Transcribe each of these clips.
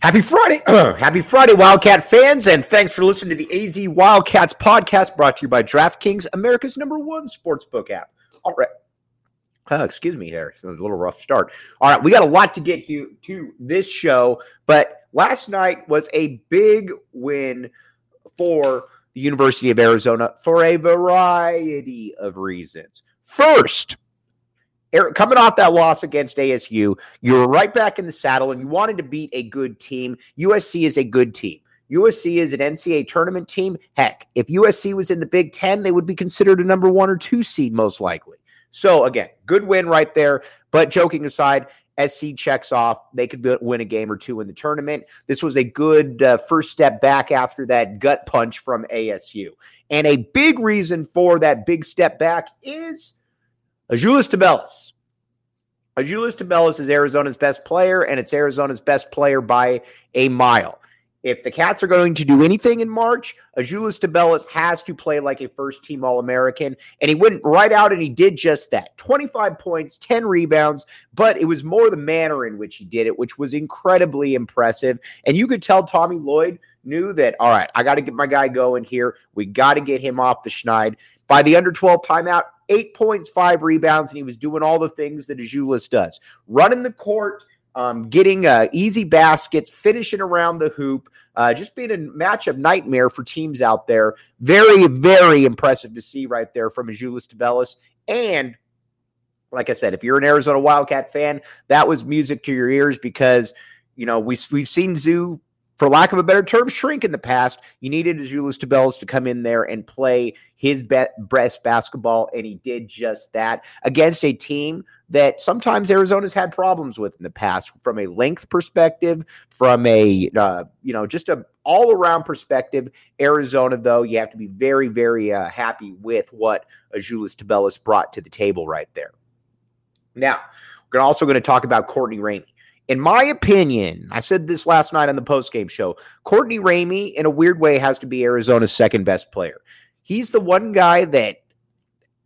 Happy Friday. Happy Friday, Wildcat fans, and thanks for listening to the AZ Wildcats podcast brought to you by DraftKings, America's number one sportsbook app. All right. Uh, excuse me there. It's a little rough start. All right. We got a lot to get to, to this show, but last night was a big win for the University of Arizona for a variety of reasons. First, coming off that loss against ASU, you were right back in the saddle and you wanted to beat a good team. USC is a good team. USC is an NCAA tournament team. Heck, if USC was in the Big Ten, they would be considered a number one or two seed, most likely. So, again, good win right there. But joking aside, SC checks off. They could win a game or two in the tournament. This was a good uh, first step back after that gut punch from ASU. And a big reason for that big step back is Azuolas Tubelis. Azuolas Tubelis is Arizona's best player, and it's Arizona's best player by a mile. If the Cats are going to do anything in March, Azuolas Tubelis has to play like a first team All American. And he went right out and he did just that 25 points, 10 rebounds, but it was more the manner in which he did it, which was incredibly impressive. And you could tell Tommy Lloyd knew that, all right, I got to get my guy going here. We got to get him off the schneid. By the under 12 timeout, eight points, five rebounds, and he was doing all the things that Azuolas does running the court, um, getting uh, easy baskets, finishing around the hoop, uh, just being a matchup nightmare for teams out there. Very, very impressive to see right there from Azuolas Tubelis. And like I said, if you're an Arizona Wildcat fan, that was music to your ears because you know we we've seen Zoo for lack of a better term, shrink in the past. You needed Azuolas Tubelis to come in there and play his best basketball, and he did just that against a team that sometimes Arizona's had problems with in the past, from a length perspective, from a uh, you know just a all around perspective. Arizona, though, you have to be very very uh, happy with what Azuolas Tubelis brought to the table right there. Now, we're also going to talk about Courtney Ramey in my opinion, I said this last night on the postgame show. Courtney Ramey, in a weird way, has to be Arizona's second best player. He's the one guy that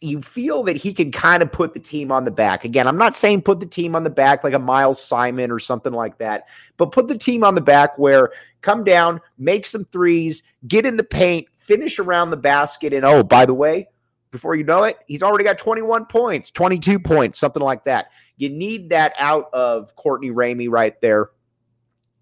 you feel that he can kind of put the team on the back. Again, I'm not saying put the team on the back like a Miles Simon or something like that, but put the team on the back where come down, make some threes, get in the paint, finish around the basket. And oh, by the way, before you know it, he's already got 21 points, 22 points, something like that. You need that out of Courtney Ramey right there.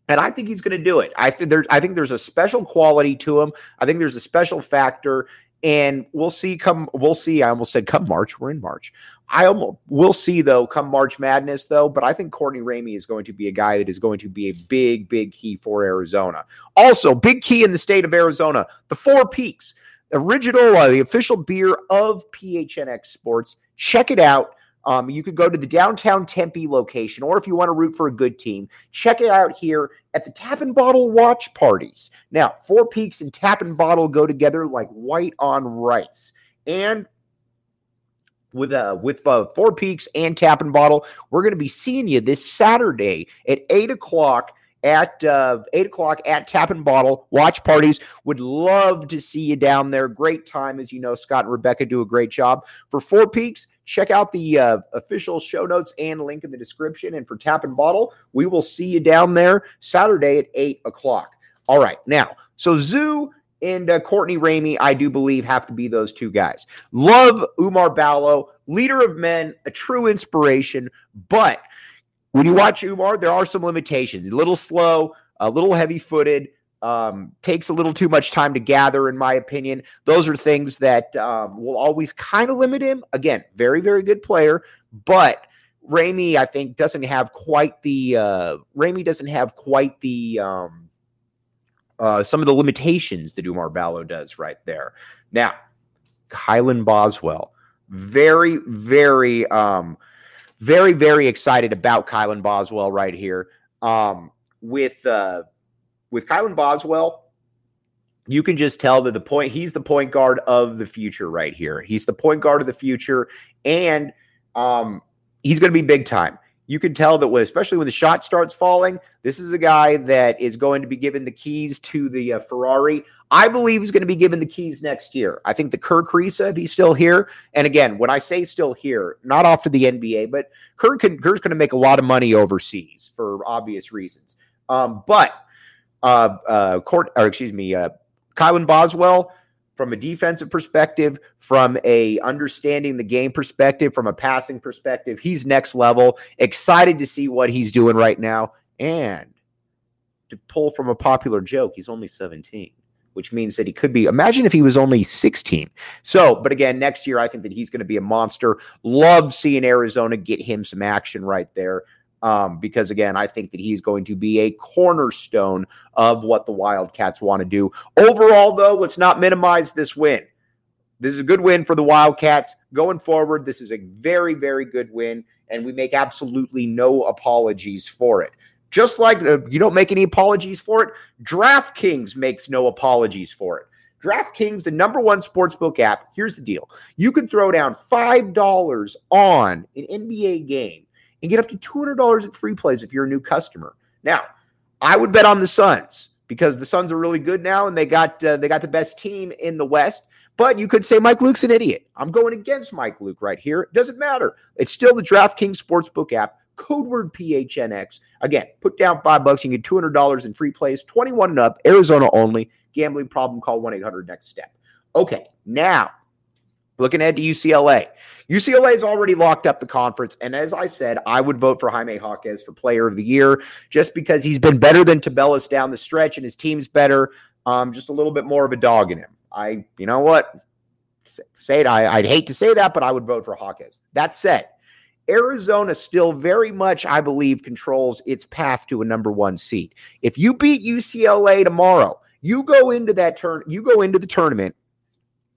And I think he's going to do it. I think there's I think there's a special quality to him. I think there's a special factor and we'll see come we'll see i almost said come march we're in march i almost we'll see though come march madness though but i think courtney ramey is going to be a guy that is going to be a big big key for arizona also big key in the state of arizona the four peaks original, uh, the official beer of PHNX Sports. Check it out. Um, you could go to the downtown Tempe location, or if you want to root for a good team, check it out here at the Tap and Bottle watch parties. Now, Four Peaks and Tap and Bottle go together like white on rice. And with uh with uh, Four Peaks and Tap and Bottle, we're going to be seeing you this Saturday at eight o'clock at uh, 8 o'clock at Tap and Bottle. Watch parties. Would love to see you down there. Great time. As you know, Scott and Rebecca do a great job. For Four Peaks, check out the uh, official show notes and link in the description. And for Tap and Bottle, we will see you down there Saturday at 8 o'clock. All right. Now, so Zoo and uh, Courtney Ramey, I do believe, have to be those two guys. Love Oumar Ballo, leader of men, a true inspiration, but – when you watch Oumar, there are some limitations. A little slow, a little heavy footed. um, takes a little too much time to gather, in my opinion. Those are things that um, will always kind of limit him. Again, very, very good player, but Ramey, I think, doesn't have quite the uh, Ramey doesn't have quite the um, uh, some of the limitations that Oumar Ballo does right there. Now, Kylan Boswell, very, very, um, very, very excited about Kylan Boswell right here. Um, with uh, with Kylan Boswell, you can just tell that the point he's the point guard of the future right here. He's the point guard of the future, and um, he's going to be big time. You can tell that, especially when the shot starts falling, this is a guy that is going to be given the keys to the uh, Ferrari. I believe he's going to be given the keys next year. I think the Kerr Kriisa, if he's still here, and again, when I say still here, not off to the NBA, but Kerr can, Kerr's going to make a lot of money overseas for obvious reasons. Um, but uh, uh, court, or excuse me, uh, Kylan Boswell, from a defensive perspective, from a understanding the game perspective, from a passing perspective, he's next level. Excited to see what he's doing right now, and to pull from a popular joke, he's only 17 which means that he could be. Imagine if he was only 16. So, but again, next year, I think that he's going to be a monster. Love seeing Arizona get him some action right there um, because again, I think that he's going to be a cornerstone of what the Wildcats want to do. Overall, though, let's not minimize this win. This is a good win for the Wildcats going forward. This is a very, very good win, and we make absolutely no apologies for it. Just like uh, you don't make any apologies for it, DraftKings makes no apologies for it. DraftKings, the number one sportsbook app, here's the deal. You can throw down $5 on an NBA game and get up to $200 in free plays if you're a new customer. Now, I would bet on the Suns because the Suns are really good now and they got uh, they got the best team in the West. But you could say Mike Luke's an idiot. I'm going against Mike Luke right here. It doesn't matter. It's still the DraftKings Sportsbook app. Code word PHNX. Again, put down five bucks. You get $200 in free plays, 21 and up, Arizona only. Gambling problem, call 1 800 next step. Okay, now Looking ahead to UCLA. UCLA has already locked up the conference. And as I said, I would vote for Jaime Jaquez for player of the year just because he's been better than Tubelis down the stretch and his team's better. Um, just a little bit more of a dog in him. I, you know what? Say it. I, I'd hate to say that, but I would vote for Jaquez. That said, Arizona still very much, I believe, controls its path to a number one seat. If you beat UCLA tomorrow, you go into that turn, you go into the tournament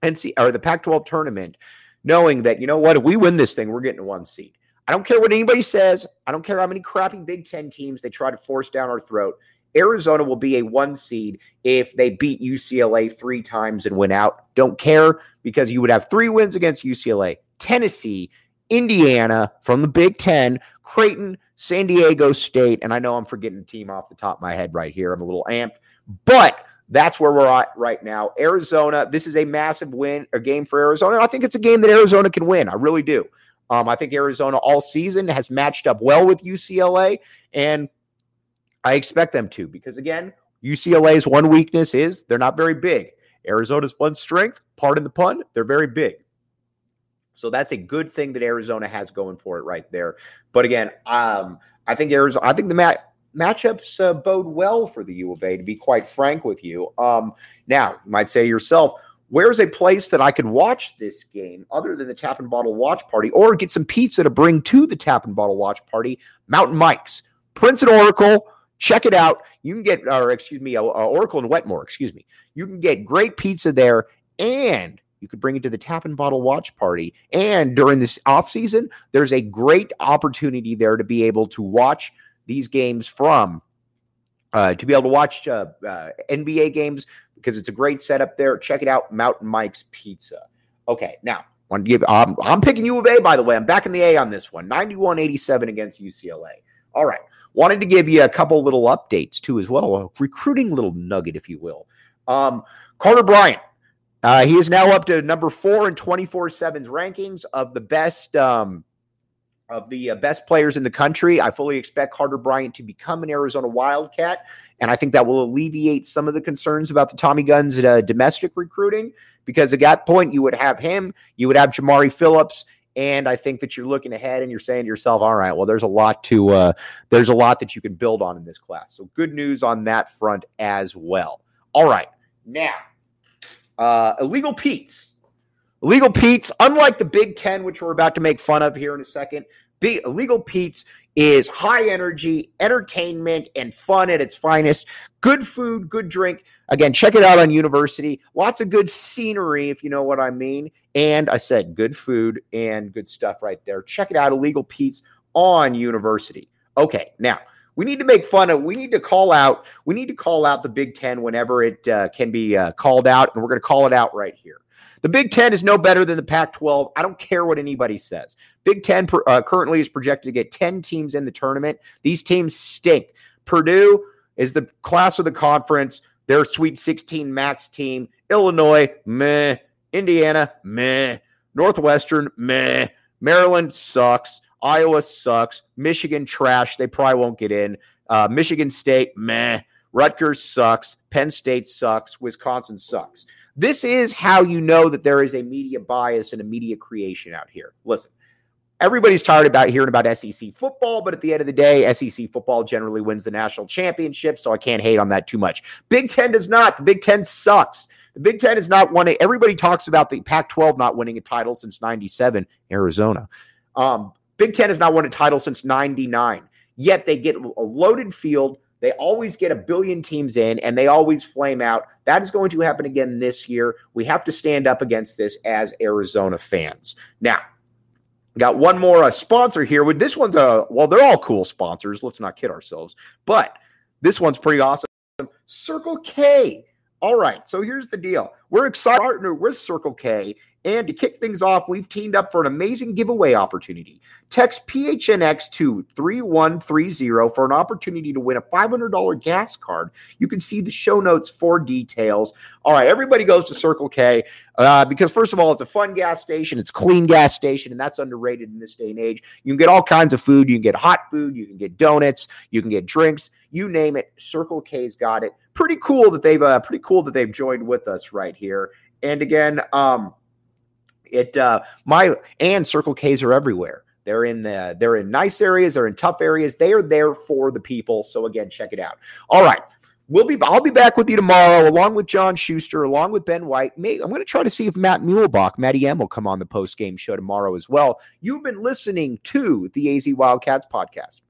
NC or the Pac-12 tournament, knowing that you know what, if we win this thing, we're getting a one seed. I don't care what anybody says. I don't care how many crappy Big Ten teams they try to force down our throat. Arizona will be a one seed if they beat UCLA three times and win out. Don't care because you would have three wins against UCLA, Tennessee, Indiana from the Big Ten, Creighton, San Diego State, and I know I'm forgetting a team off the top of my head right here. I'm a little amped, but that's where we're at right now. Arizona, this is a massive win, a game for Arizona. I think it's a game that Arizona can win. I really do. Um, I think Arizona all season has matched up well with UCLA, and I expect them to because, again, UCLA's one weakness is they're not very big. Arizona's one strength, pardon the pun, they're very big. So that's a good thing that Arizona has going for it right there. But again, um, I think Arizona, I think the mat matchups uh, bode well for the U of A, to be quite frank with you. Um, now, you might say to yourself, where's a place that I could watch this game other than the Tap and Bottle Watch Party or get some pizza to bring to the Tap and Bottle Watch Party? Mountain Mike's, Prince and Oracle. Check it out. You can get, or excuse me, uh, uh, Oracle and Wetmore, excuse me. You can get great pizza there and you could bring it to the tap and bottle watch party. And during this off season, there's a great opportunity there to be able to watch these games from uh, to be able to watch uh, uh, NBA games because it's a great setup there. Check it out, Mountain Mike's Pizza. Okay, now want to give. Um, I'm picking U of A by the way. I'm back in the A on this one. 91-87 against UCLA. All right. Wanted to give you a couple little updates too as well. A recruiting little nugget, if you will. Um, Carter Bryant. Uh, he is now up to number four in 24 7's rankings of the best um, of the uh, best players in the country. I fully expect Carter Bryant to become an Arizona Wildcat, and I think that will alleviate some of the concerns about the Tommy Guns uh, domestic recruiting. Because at that point, you would have him, you would have Jamari Phillips, And I think that you're looking ahead and you're saying to yourself, all right, well, there's a lot to uh, there's a lot that you can build on in this class. So good news on that front as well. All right. Now, uh, illegal Pete's. Illegal Pete's, unlike the Big Ten, which we're about to make fun of here in a second, Be- Illegal Pete's is high energy, entertainment, and fun at its finest. Good food, good drink. Again, check it out on University. Lots of good scenery, if you know what I mean. And I said good food and good stuff right there. Check it out, Illegal Pete's on University. Okay, now we need to make fun of. We need to call out. We need to call out the Big Ten whenever it uh, can be uh, called out, and we're going to call it out right here. The Big Ten is no better than the Pac 12. I don't care what anybody says. Big Ten uh, currently is projected to get 10 teams in the tournament. These teams stink. Purdue is the class of the conference. They're Sweet 16 max team. Illinois, meh. Indiana, meh. Northwestern, meh. Maryland sucks. Iowa sucks. Michigan, trash. They probably won't get in. Uh, Michigan State, meh. Rutgers sucks. Penn State sucks. Wisconsin sucks. This is how you know that there is a media bias and a media creation out here. Listen, everybody's tired about hearing about SEC football, but at the end of the day, SEC football generally wins the national championship, so I can't hate on that too much. Big Ten does not. The Big Ten sucks. The Big Ten is not winning. Everybody talks about the Pac 12 not winning a title since 97, Arizona. Um, Big Ten has not won a title since 99. Yet they get a loaded field they always get a billion teams in and they always flame out. That is going to happen again this year. We have to stand up against this as Arizona fans. Now, got one more uh, sponsor here. With this one's a well, they're all cool sponsors. Let's not kid ourselves, but this one's pretty awesome. Circle K. All right, so here's the deal. We're excited partner with Circle K and to kick things off, we've teamed up for an amazing giveaway opportunity. Text PHNX to 3130 for an opportunity to win a $500 gas card. You can see the show notes for details. All right, everybody goes to Circle K uh, because, first of all, it's a fun gas station, it's clean gas station, and that's underrated in this day and age. You can get all kinds of food. You can get hot food, you can get donuts, you can get drinks, you name it. Circle K's got it. Pretty cool that they've uh, pretty cool that they've joined with us right here. And again, um, it uh, my and Circle K's are everywhere. They're in the they're in nice areas, they're in tough areas. They are there for the people. So again, check it out. All right. We'll be I'll be back with you tomorrow, along with John Schuster, along with Ben White. I'm going to try to see if Matt Muehlebach, Matty M will come on the post game show tomorrow as well. You've been listening to the AZ Wildcats podcast.